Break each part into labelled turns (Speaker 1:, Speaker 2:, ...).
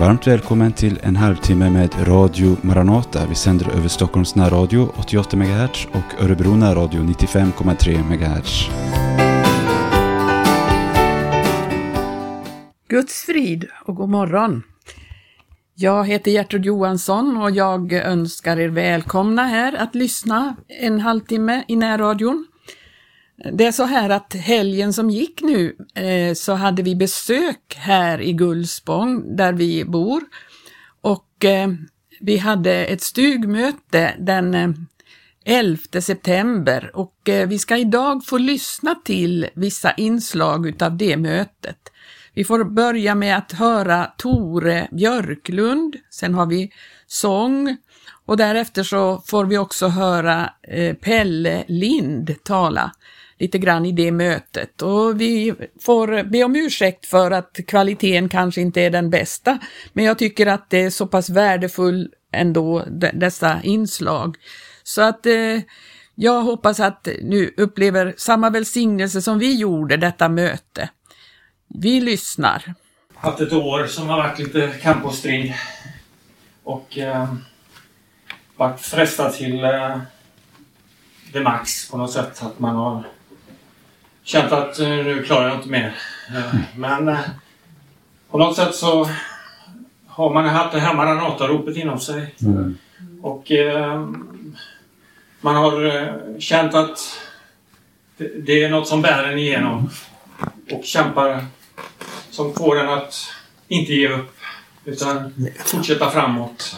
Speaker 1: Varmt välkommen till en halvtimme med Radio Maranata. Vi sänder över Stockholms närradio 88 MHz och Örebro närradio 95,3 MHz.
Speaker 2: Guds frid och god morgon. Jag heter Gertrud Johansson och jag önskar er välkomna här att lyssna en halvtimme i närradion. Det är så här att helgen som gick nu eh, så hade vi besök här i Gullspång där vi bor. Och eh, vi hade ett stugmöte den eh, 11 september. Och eh, vi ska idag få lyssna till vissa inslag utav det mötet. Vi får börja med att höra Tore Björklund, sen har vi sång och därefter så får vi också höra eh, Pelle Lind tala lite grann i det mötet och vi får be om ursäkt för att kvaliteten kanske inte är den bästa, men jag tycker att det är så pass värdefull ändå, dessa inslag. Så att eh, jag hoppas att nu upplever samma välsignelse som vi gjorde detta möte. Vi lyssnar.
Speaker 3: Haft ett år som har varit lite kamp och strid. Och eh, varit frestad till eh, det max på något sätt. Att man har känt att eh, nu klarar jag inte mer. Eh, men eh, på något sätt så har man haft det här Maranata-ropet inom sig. Mm. Och eh, man har eh, känt att det, det är något som bär en igenom. Och kämpar som får en att inte ge upp utan fortsätta framåt.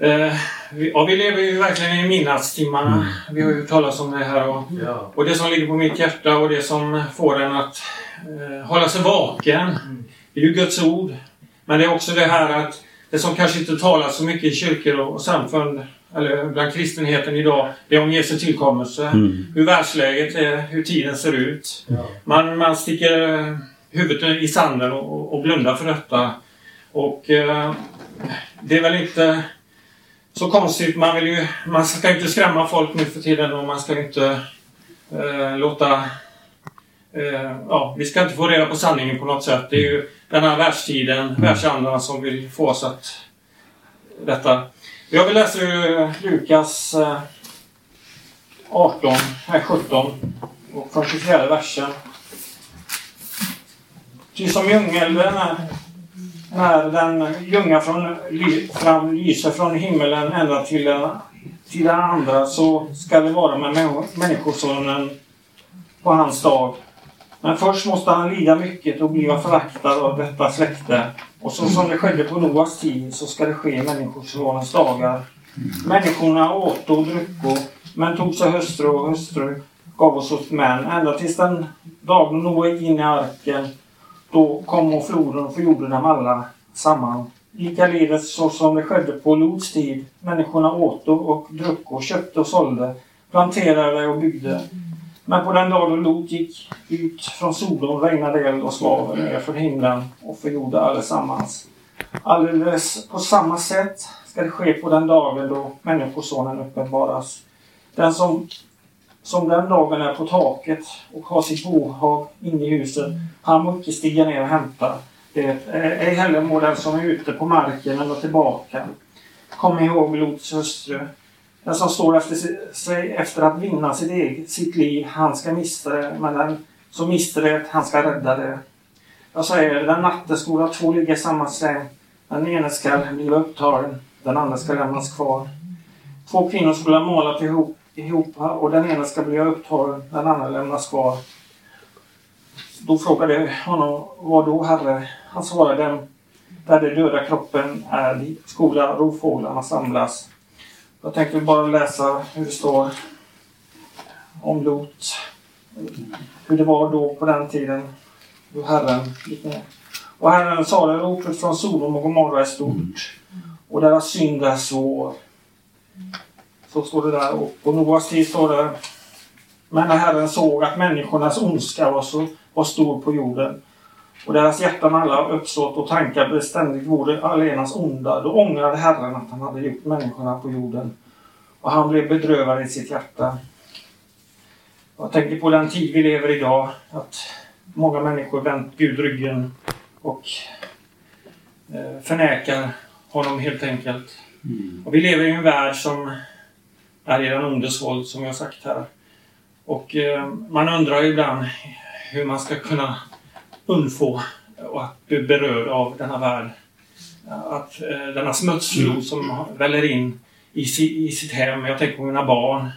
Speaker 3: Eh, vi, ja, vi lever ju verkligen i midnattstimmarna. Mm. Vi har ju talas om det här. Och, ja. och det som ligger på mitt hjärta och det som får en att eh, hålla sig vaken. Mm. Det är ju Guds ord. Men det är också det här att det som kanske inte talas så mycket i kyrkor och samfund eller bland kristenheten idag, det är om Jesu tillkommelse. Mm. Hur världsläget är, hur tiden ser ut. Ja. Man, man sticker huvudet i sanden och, och blundar för detta. Och eh, det är väl inte så konstigt. Man, vill ju, man ska inte skrämma folk nu för tiden och man ska inte eh, låta... Eh, ja, vi ska inte få reda på sanningen på något sätt. Det är ju den här världstiden, mm. världsandarna som vill få oss att... Detta. Jag vill läsa ur Lukas eh, 18, här 17 och från 24 versen. Ty som ljungelden är när den ljunga från, fram lyser från himmelen ända till den, till den andra så ska det vara med Människosonen på hans dag. Men först måste han lida mycket och bliva föraktad av detta släkte. Och så som det skedde på Noas tid så ska det ske i Människosonens dagar. Människorna åt och drucko, men tog sig hustru och hustru gav oss åt män, ända tills den dag Noa gick in i arken då kom floden och förgjorde dem alla samman. Likaledes så som det skedde på Lots tid. Människorna åt och druck köpte och sålde, planterade och byggde. Men på den dagen Lot gick ut från Sodom regnade eld och svavel ner från himlen och förgjorde allesammans. Alldeles på samma sätt ska det ske på den dagen då Människosonen uppenbaras. Den som som den dagen är på taket och har sitt bohag inne i huset, han må inte stiga ner och hämta det. Ej heller må den som är ute på marken eller tillbaka. Kom ihåg Lots hustru. Den som står efter sig efter att vinna sitt, eget, sitt liv, han ska mista det. Men den som mister det, han ska rädda det. Jag säger, den natten skola två ligga i samma säng. Den ene ska bli upptagen, den andra ska lämnas kvar. Två kvinnor skulle ha målat ihop ihop och den ena ska bli upptagen, den andra lämnas kvar. Då frågade jag honom, vad då herre? Han svarade, där den döda kroppen är, skola rovfåglarna samlas. Jag tänkte bara läsa hur det står om Lot. Hur det var då på den tiden. Hur Herren gick ner. Och Herren sa det, ropet från Sodom och Gomorra är stort. Och deras synd är svår. Så står det där. Och på Noas tid står det Men när Herren såg att människornas ondska var, så, var stor på jorden och deras hjärtan alla uppsåt och tankar beständigt vore allenast onda. Då ångrade Herren att han hade gjort människorna på jorden. Och han blev bedrövad i sitt hjärta. Jag tänker på den tid vi lever idag. Att många människor vänt Gud ryggen och eh, förnekar honom helt enkelt. Och vi lever i en värld som är ondes våld, som jag sagt här. Och eh, man undrar ibland hur man ska kunna undfå och att bli berörd av denna värld. Att eh, denna smutsflod som väller in i, si, i sitt hem. Jag tänker på mina barn.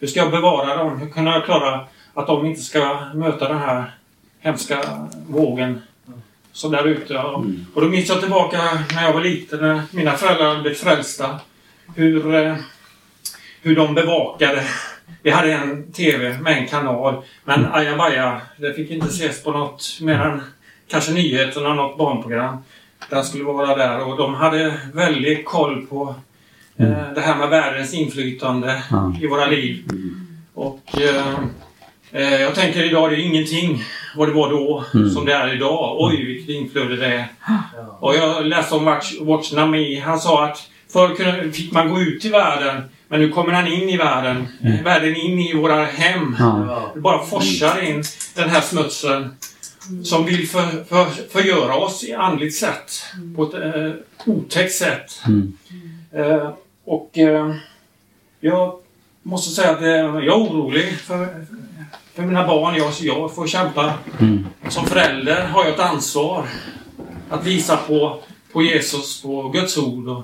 Speaker 3: Hur ska jag bevara dem? Hur kan jag klara att de inte ska möta den här hemska vågen som där ute. Mm. Och då minns jag tillbaka när jag var liten, när mina föräldrar blev frälsta. Hur, eh, hur de bevakade. Vi hade en TV med en kanal. Men mm. ajabaja, det fick inte ses på något mer än kanske nyheterna, något barnprogram. Den skulle vara där och de hade väldigt koll på eh, mm. det här med världens inflytande mm. i våra liv. Och eh, Eh, jag tänker idag, det är ingenting vad det var då mm. som det är idag. Oj, vilket inflöde det är. Och jag läste om Watch, Watch Nami. Han sa att förr fick man gå ut i världen men nu kommer han in i världen. Mm. Världen in i våra hem. Ja. Det bara forsar in den här smutsen som vill för, för, förgöra oss i andligt sätt. På ett eh, otäckt sätt. Mm. Eh, och eh, jag måste säga att eh, jag är orolig för, för mina barn. Jag, jag får kämpa. Mm. Som förälder har jag ett ansvar att visa på, på Jesus, på Guds ord och,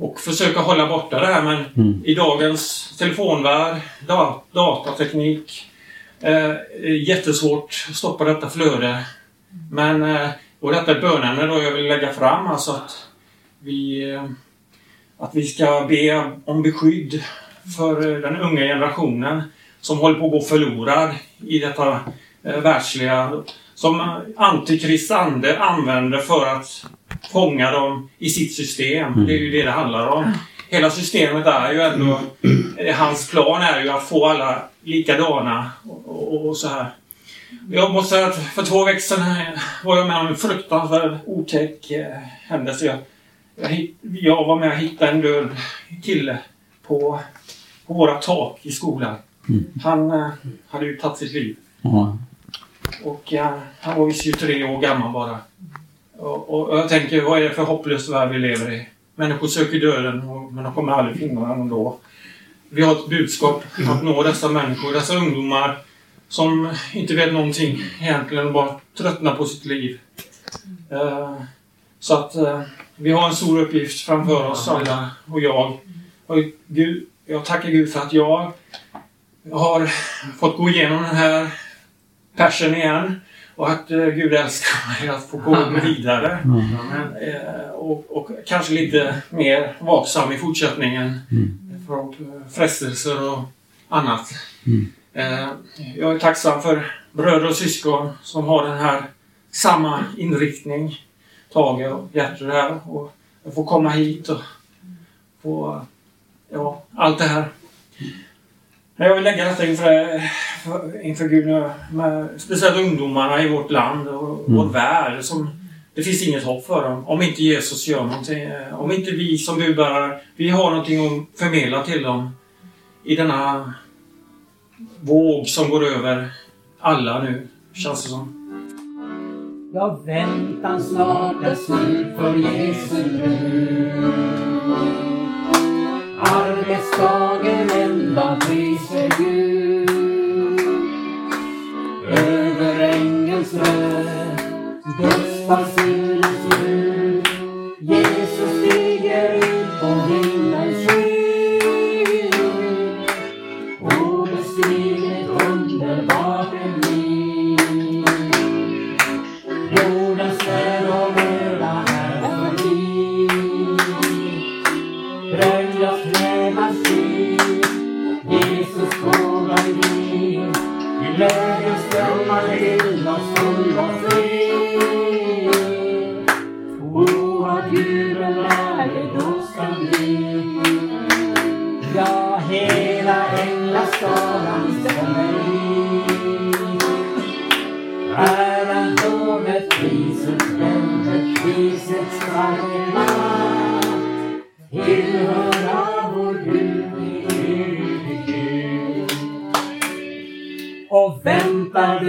Speaker 3: och försöka hålla borta det här. Men mm. i dagens telefonvärld, dat datateknik, eh, jättesvårt att stoppa detta flöde. Men, eh, och detta är bönämne då jag vill lägga fram, alltså att vi, eh, att vi ska be om beskydd för den unga generationen som håller på att gå förlorad i detta eh, världsliga som Antikrist ande använder för att fånga dem i sitt system. Mm. Det är ju det det handlar om. Hela systemet är ju ändå... Mm. Hans plan är ju att få alla likadana och, och, och så här. Jag måste säga att för två veckor sedan var jag med om en fruktansvärd otäck eh, händelse. Jag, jag, jag var med och hittade en död kille på, på våra tak i skolan. Mm. Han eh, hade ju tagit sitt liv. Mm. Och eh, han var ju 23 år gammal bara. Och, och, jag tänker, vad är det för hopplös värld vi lever i? Människor söker döden, och, men de kommer aldrig finna den ändå. Vi har ett budskap att nå dessa människor, dessa ungdomar som inte vet någonting egentligen, bara tröttnar på sitt liv. Uh, så att uh, vi har en stor uppgift framför oss alla och jag. Och Gud, jag tackar Gud för att jag jag har fått gå igenom den här persen igen och att uh, Gud älskar mig att få gå vidare. Mm. Uh, och, och, kanske lite mer vaksam i fortsättningen mm. för frestelser och annat. Mm. Jag är tacksam för bröder och syskon som har den här samma inriktning. Tage och Gertrud här. Och jag får komma hit och få ja, allt det här. Men jag vill lägga detta inför, inför Gud nu, med speciellt ungdomarna i vårt land och mm. vår värld. Som, det finns inget hopp för dem om inte Jesus gör någonting. Om inte vi som budbärare, vi har någonting att förmedla till dem i denna våg som går över alla nu, känns det som.
Speaker 4: Jag väntar snart är slut för Jesu brud Arbetsdagen ända lyser Gud. Över ängens röd Guds väntar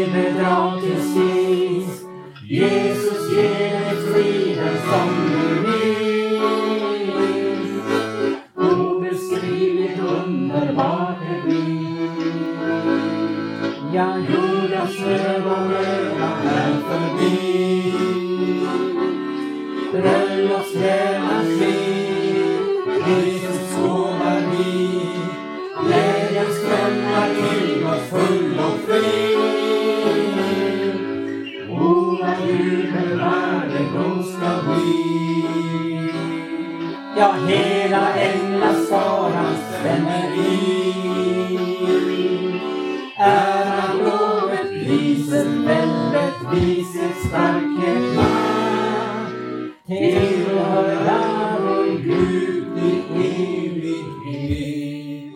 Speaker 4: dig bedra till sist. Jesus ger dig friden som du världen då ska bli. Ja, hela änglaskaran stämmer in. Äran, lovet, priset, väldet, viset, starkhet, makt tillhöra vår Gud i evighet.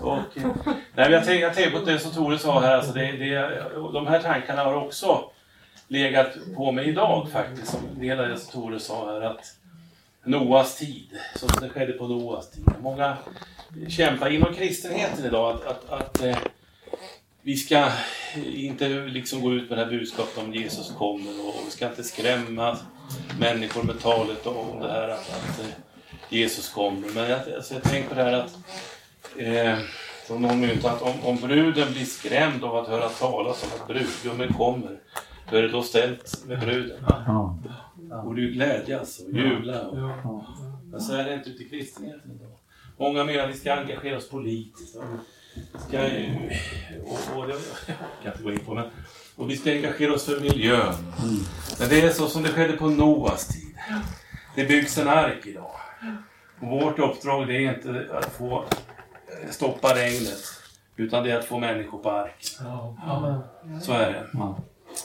Speaker 5: Okay. Eh, nej, jag, tänker, jag tänker på det som Tore sa här, alltså det, det, de här tankarna har också legat på mig idag faktiskt. Som en del av det som Tore sa här, att Noas tid, som det skedde på Noas tid. Många kämpar inom kristenheten idag att, att, att eh, vi ska inte liksom gå ut med det här budskapet om Jesus kommer och vi ska inte skrämma människor med talet om det här att, att eh, Jesus kommer. Men jag, alltså, jag tänker på det här att eh, som någon myntat, om, om bruden blir skrämd av att höra talas om att brudgummen kommer, hur är det då ställt med bruden? Borde ju glädjas och jubla. Och, men så är det inte ute i kristenheten idag. Många menar att vi ska engagera oss politiskt. Och, ska, och, och, det, jag kan inte gå in på men och vi ska engagera oss för miljön. Men det är så som det skedde på Noas tid. Det byggs en ark idag. Och vårt uppdrag det är inte att få stoppa regnet, utan det är att få människor på arken. Så är det.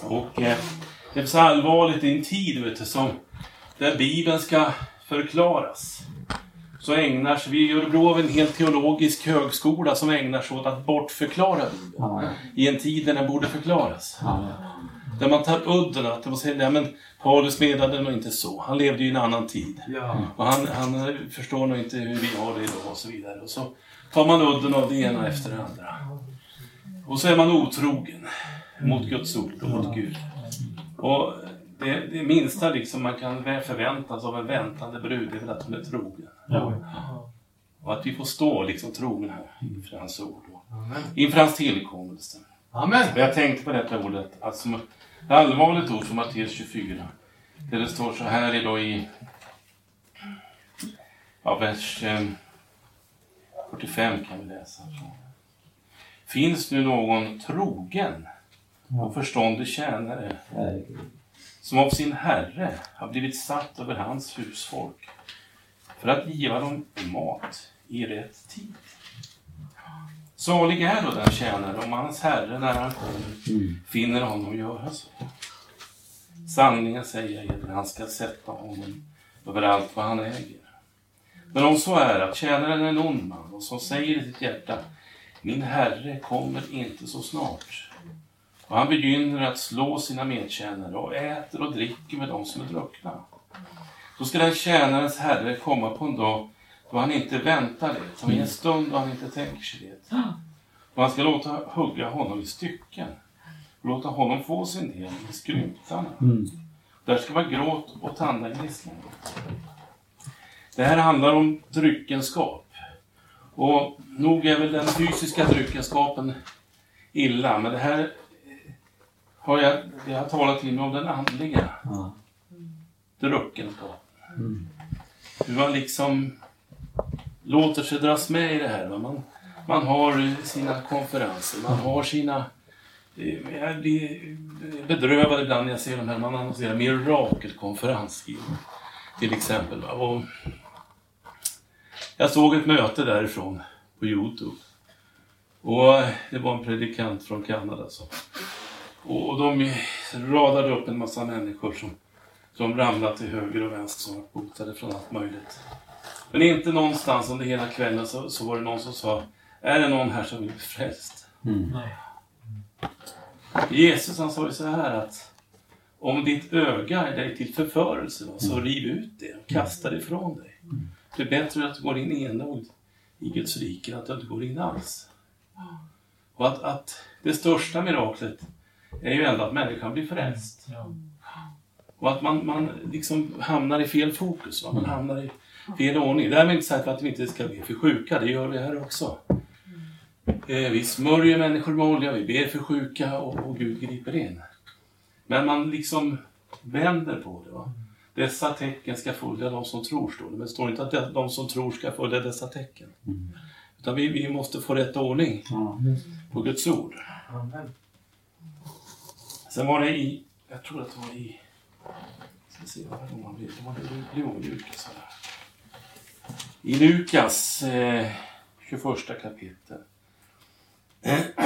Speaker 5: Och eh, det är så allvarligt i en tid vet du, som där Bibeln ska förklaras. Så ägnar sig, vi i Örebro har en helt teologisk högskola som ägnar sig åt att bortförklara Bibeln. I en tid när den borde förklaras. Där man tar udden att man säger, nej men Paulus menade nog inte så. Han levde ju i en annan tid. Och han, han förstår nog inte hur vi har det idag och så vidare. Och så tar man udden av det ena efter det andra. Och så är man otrogen. Mot Guds ord och mot Gud. Och det, det minsta liksom man kan förvänta sig av en väntande brud är väl att hon är trogen. Och att vi får stå liksom trogna inför hans ord och inför hans tillkommelse.
Speaker 6: Amen.
Speaker 5: Och jag tänkte på detta ordet, alltså ett allvarligt ord från Matteus 24. Där det står så här i, då i ja, vers eh, 45 kan vi läsa. Finns nu någon trogen och förståndig tjänare som av sin herre har blivit satt över hans husfolk för att giva dem mat i rätt tid. Salig är då den tjänare om hans herre när han kommer finner honom göra så. Sanningen säger jag er, han ska sätta honom över allt vad han äger. Men om så är att tjänaren är en ond man och som säger i sitt hjärta min herre kommer inte så snart. Och han begynner att slå sina medtjänare och äter och dricker med dem som är druckna. Då ska den tjänarens herre komma på en dag då han inte väntar det, som i en stund då han inte tänker sig det. Och han ska låta hugga honom i stycken och låta honom få sin del i skrymtarna. Där ska vara gråt och tandagnisslan. Det här handlar om dryckenskap. Och nog är väl den fysiska dryckenskapen illa, men det här har jag, jag har talat till mig om den andliga dryckenskapen. Hur man liksom låter sig dras med i det här. Man, man har sina konferenser, man har sina... eh, Jag blir bedrövad ibland när jag ser de här, man annonserar mirakelkonferens till exempel. Och jag såg ett möte därifrån på Youtube. Och det var en predikant från Kanada. Så. Och de radade upp en massa människor som, som ramlade till höger och vänster som var botade från allt möjligt. Men inte någonstans under hela kvällen så, så var det någon som sa Är det någon här som vill bli frälst? Jesus han sa ju så här att om ditt öga är dig till förförelse va, så riv ut det och kasta det ifrån dig. Det är bättre att du går in enad i Guds rike än att du inte går in alls. Och att, att det största miraklet är ju ändå att människan blir frälst. Och att man, man liksom hamnar i fel fokus, va? man hamnar i fel ordning. Därmed inte sagt att vi inte ska be för sjuka, det gör vi här också. Eh, vi smörjer människor med olja, vi ber för sjuka och, och Gud griper in. Men man liksom vänder på det. Va? Dessa tecken ska följa de som tror, står det. Men det står inte att de- som tror ska följa dessa tecken. Utan vi, vi måste få rätt ordning på Guds ord. Sen var det i, jag tror att det var i, ska se vad det var, det var det Lukas. I Lukas eh, 21 kapitel.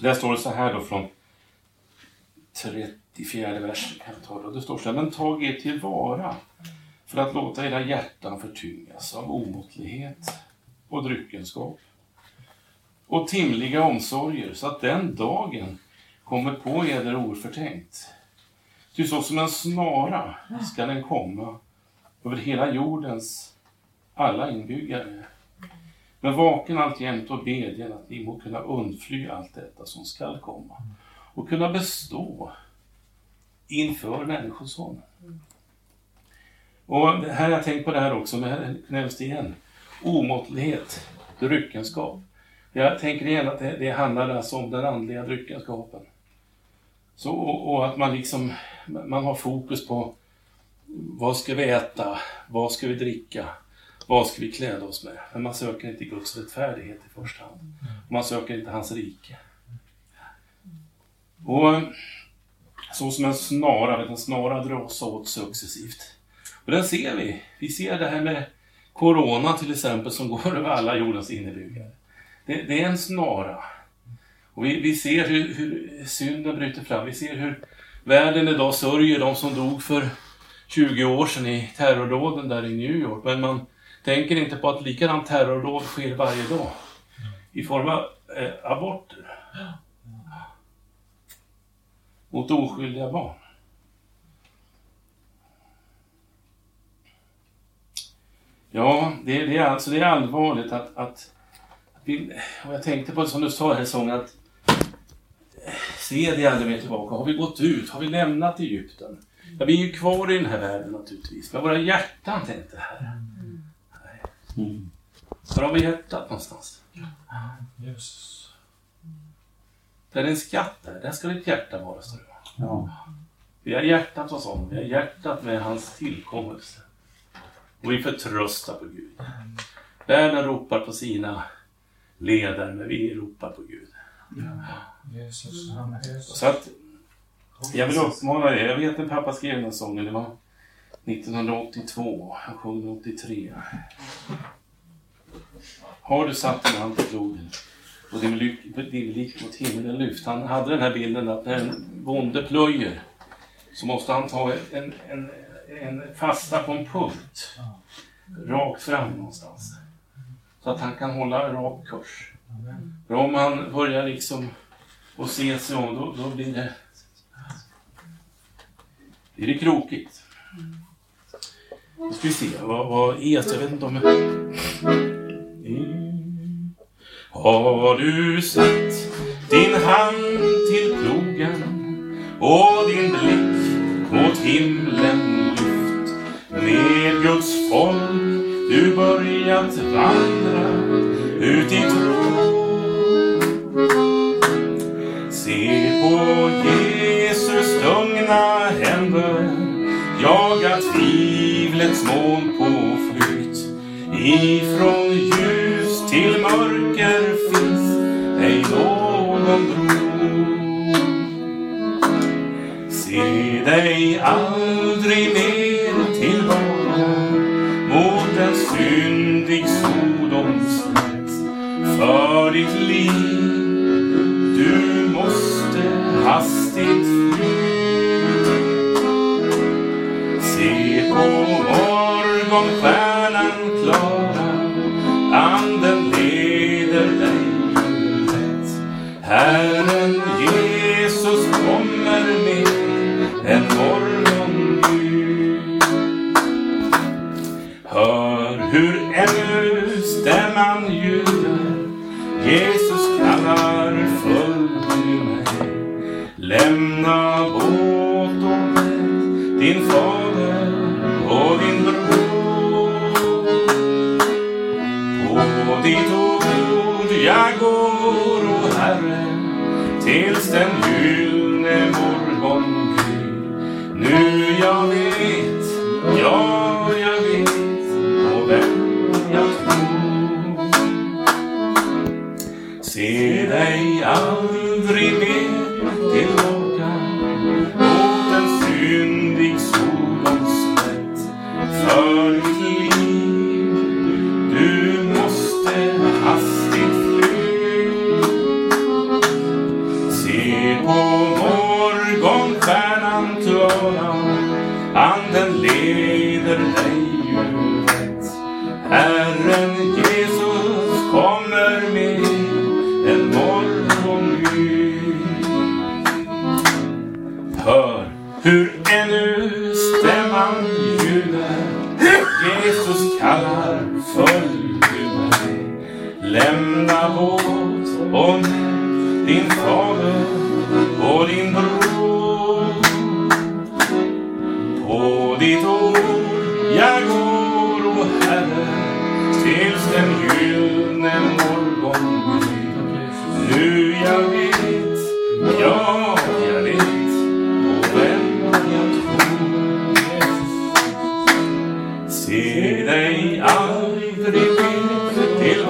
Speaker 5: Där står det så här då från 34 versen kan jag ta då. Det står så här, men tag er tillvara för att låta era hjärtan förtyngas av omåttlighet och dryckenskap och timliga omsorger så att den dagen kommer på eder oförtänkt. Ty så som en snara ska den komma över hela jordens alla inbyggare. Men vaken alltjämt och bedjen att ni må kunna undfly allt detta som skall komma och kunna bestå inför Människosonen. Och här har jag tänkt på det här också, men här nämns det igen. Omåttlighet, dryckenskap. Jag tänker igen att det, det handlar alltså om den andliga dryckenskapen. Så, och, och att man liksom, man har fokus på vad ska vi äta, vad ska vi dricka, vad ska vi kläda oss med? Men man söker inte Guds rättfärdighet i första hand. Man söker inte hans rike. Och så som en snara, vet, en snara dras åt successivt. Och den ser vi. Vi ser det här med Corona till exempel som går över alla jordens innebyggare. Det, det är en snara. Och vi, vi ser hur, hur synden bryter fram. Vi ser hur världen idag sörjer de som dog för 20 år sedan i terrordåden där i New York. Men man tänker inte på att likadant terrordåd sker varje dag. I form av eh, aborter. Mot oskyldiga barn. Ja, det, det, är, alltså, det är allvarligt att, att, att vi, och jag tänkte på det som du sa här i sången att se dig aldrig mer tillbaka. Har vi gått ut? Har vi lämnat Egypten? Ja, vi är ju kvar i den här världen naturligtvis, men våra hjärtan tänkte här. Nej. Var har vi hjärtat någonstans?
Speaker 3: Jesus.
Speaker 5: Där är en skatt där, där ska ditt hjärta vara, står det.
Speaker 3: Ja.
Speaker 5: Vi har hjärtat hos honom, vi har hjärtat med hans tillkommelse. Och vi förtröstar på Gud. Världen ropar på sina ledare, men vi ropar på Gud.
Speaker 3: Jesus. Amen. Jesus.
Speaker 5: Så att, jag vill uppmana er, jag vet när pappa skrev den här sången, det var 1982, han sjöng den 83. Har du satt din hand på plogen och din blick mot himlen lyft. Han hade den här bilden att när en bonde plöjer så måste han ta en, en, en fasta på en punkt. Rakt fram någonstans. Så att han kan hålla rak kurs. För om han börjar liksom och se sig om, då, då blir det blir det krokigt. Nu ska vi se, vad, vad är Jag vet inte om jag... Har du satt din hand till plogen och din blick mot himlen lyft med Guds folk? Du börjat vandra ut i tron. Tvivlets moln på flykt. Ifrån hur ännu stämman ljuder Jesus kallar följ mig. Lämna båt och med din fader och din bror. På ditt ord jag går, o Herre tills den gyllne morgon gryr Nu jag vet, jag dig aldrig mer tillbaka mot en syndig Sodoms rätt för ditt liv. Du måste hastigt fly. Se på morgonstjärnan klara,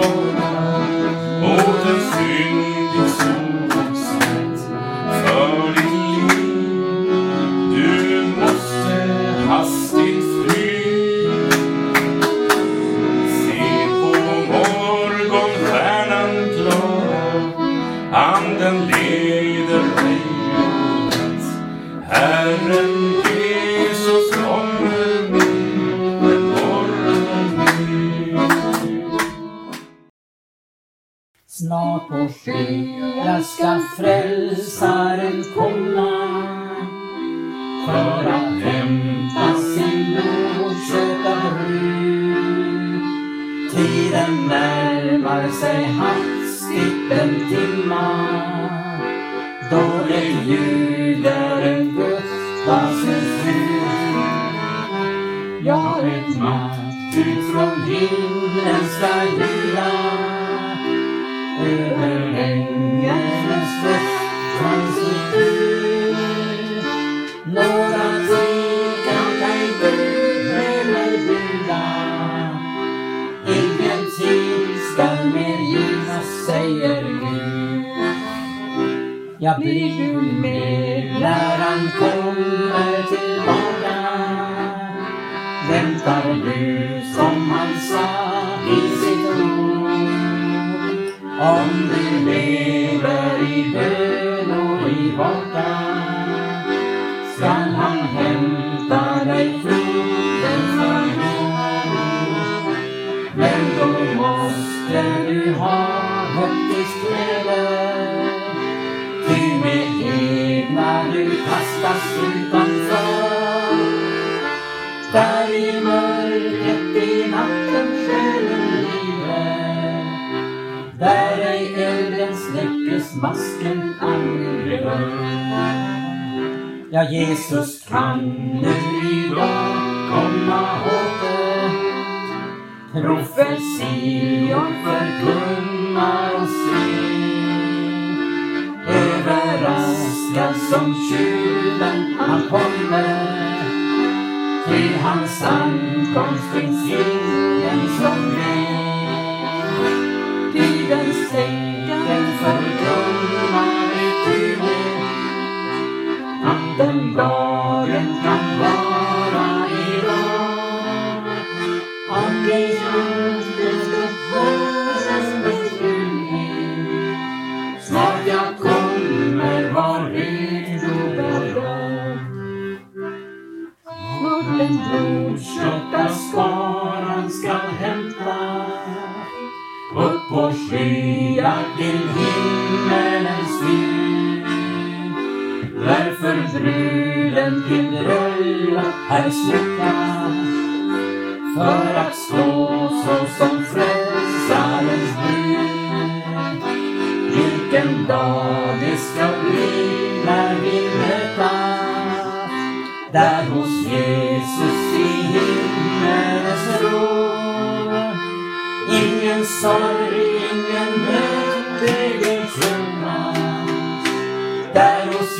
Speaker 4: mer gudstjänstens ljud. Ja, ett makt ifrån himlen ska ljuda över ängelns röst sitt ut. Några tvekan ej Gud med mig bjuda. Ingenting skall mer givas, säger Gud. Jag blir du med när han kommer du som han sa i sitt ord? Om du lever i bön och i vaka skall han hämta dig floden Men då måste du ha högtidskläder Ty med egna du kastas ut masken aldrig rör. Ja, Jesus kan nu idag komma åter Profetior förkunnar och se Överraskad som tjuven han kommer Till hans ankomst finns ingen som vet.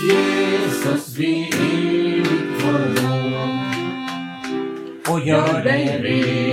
Speaker 4: Jesus vi evigt får. Och gör dig ren.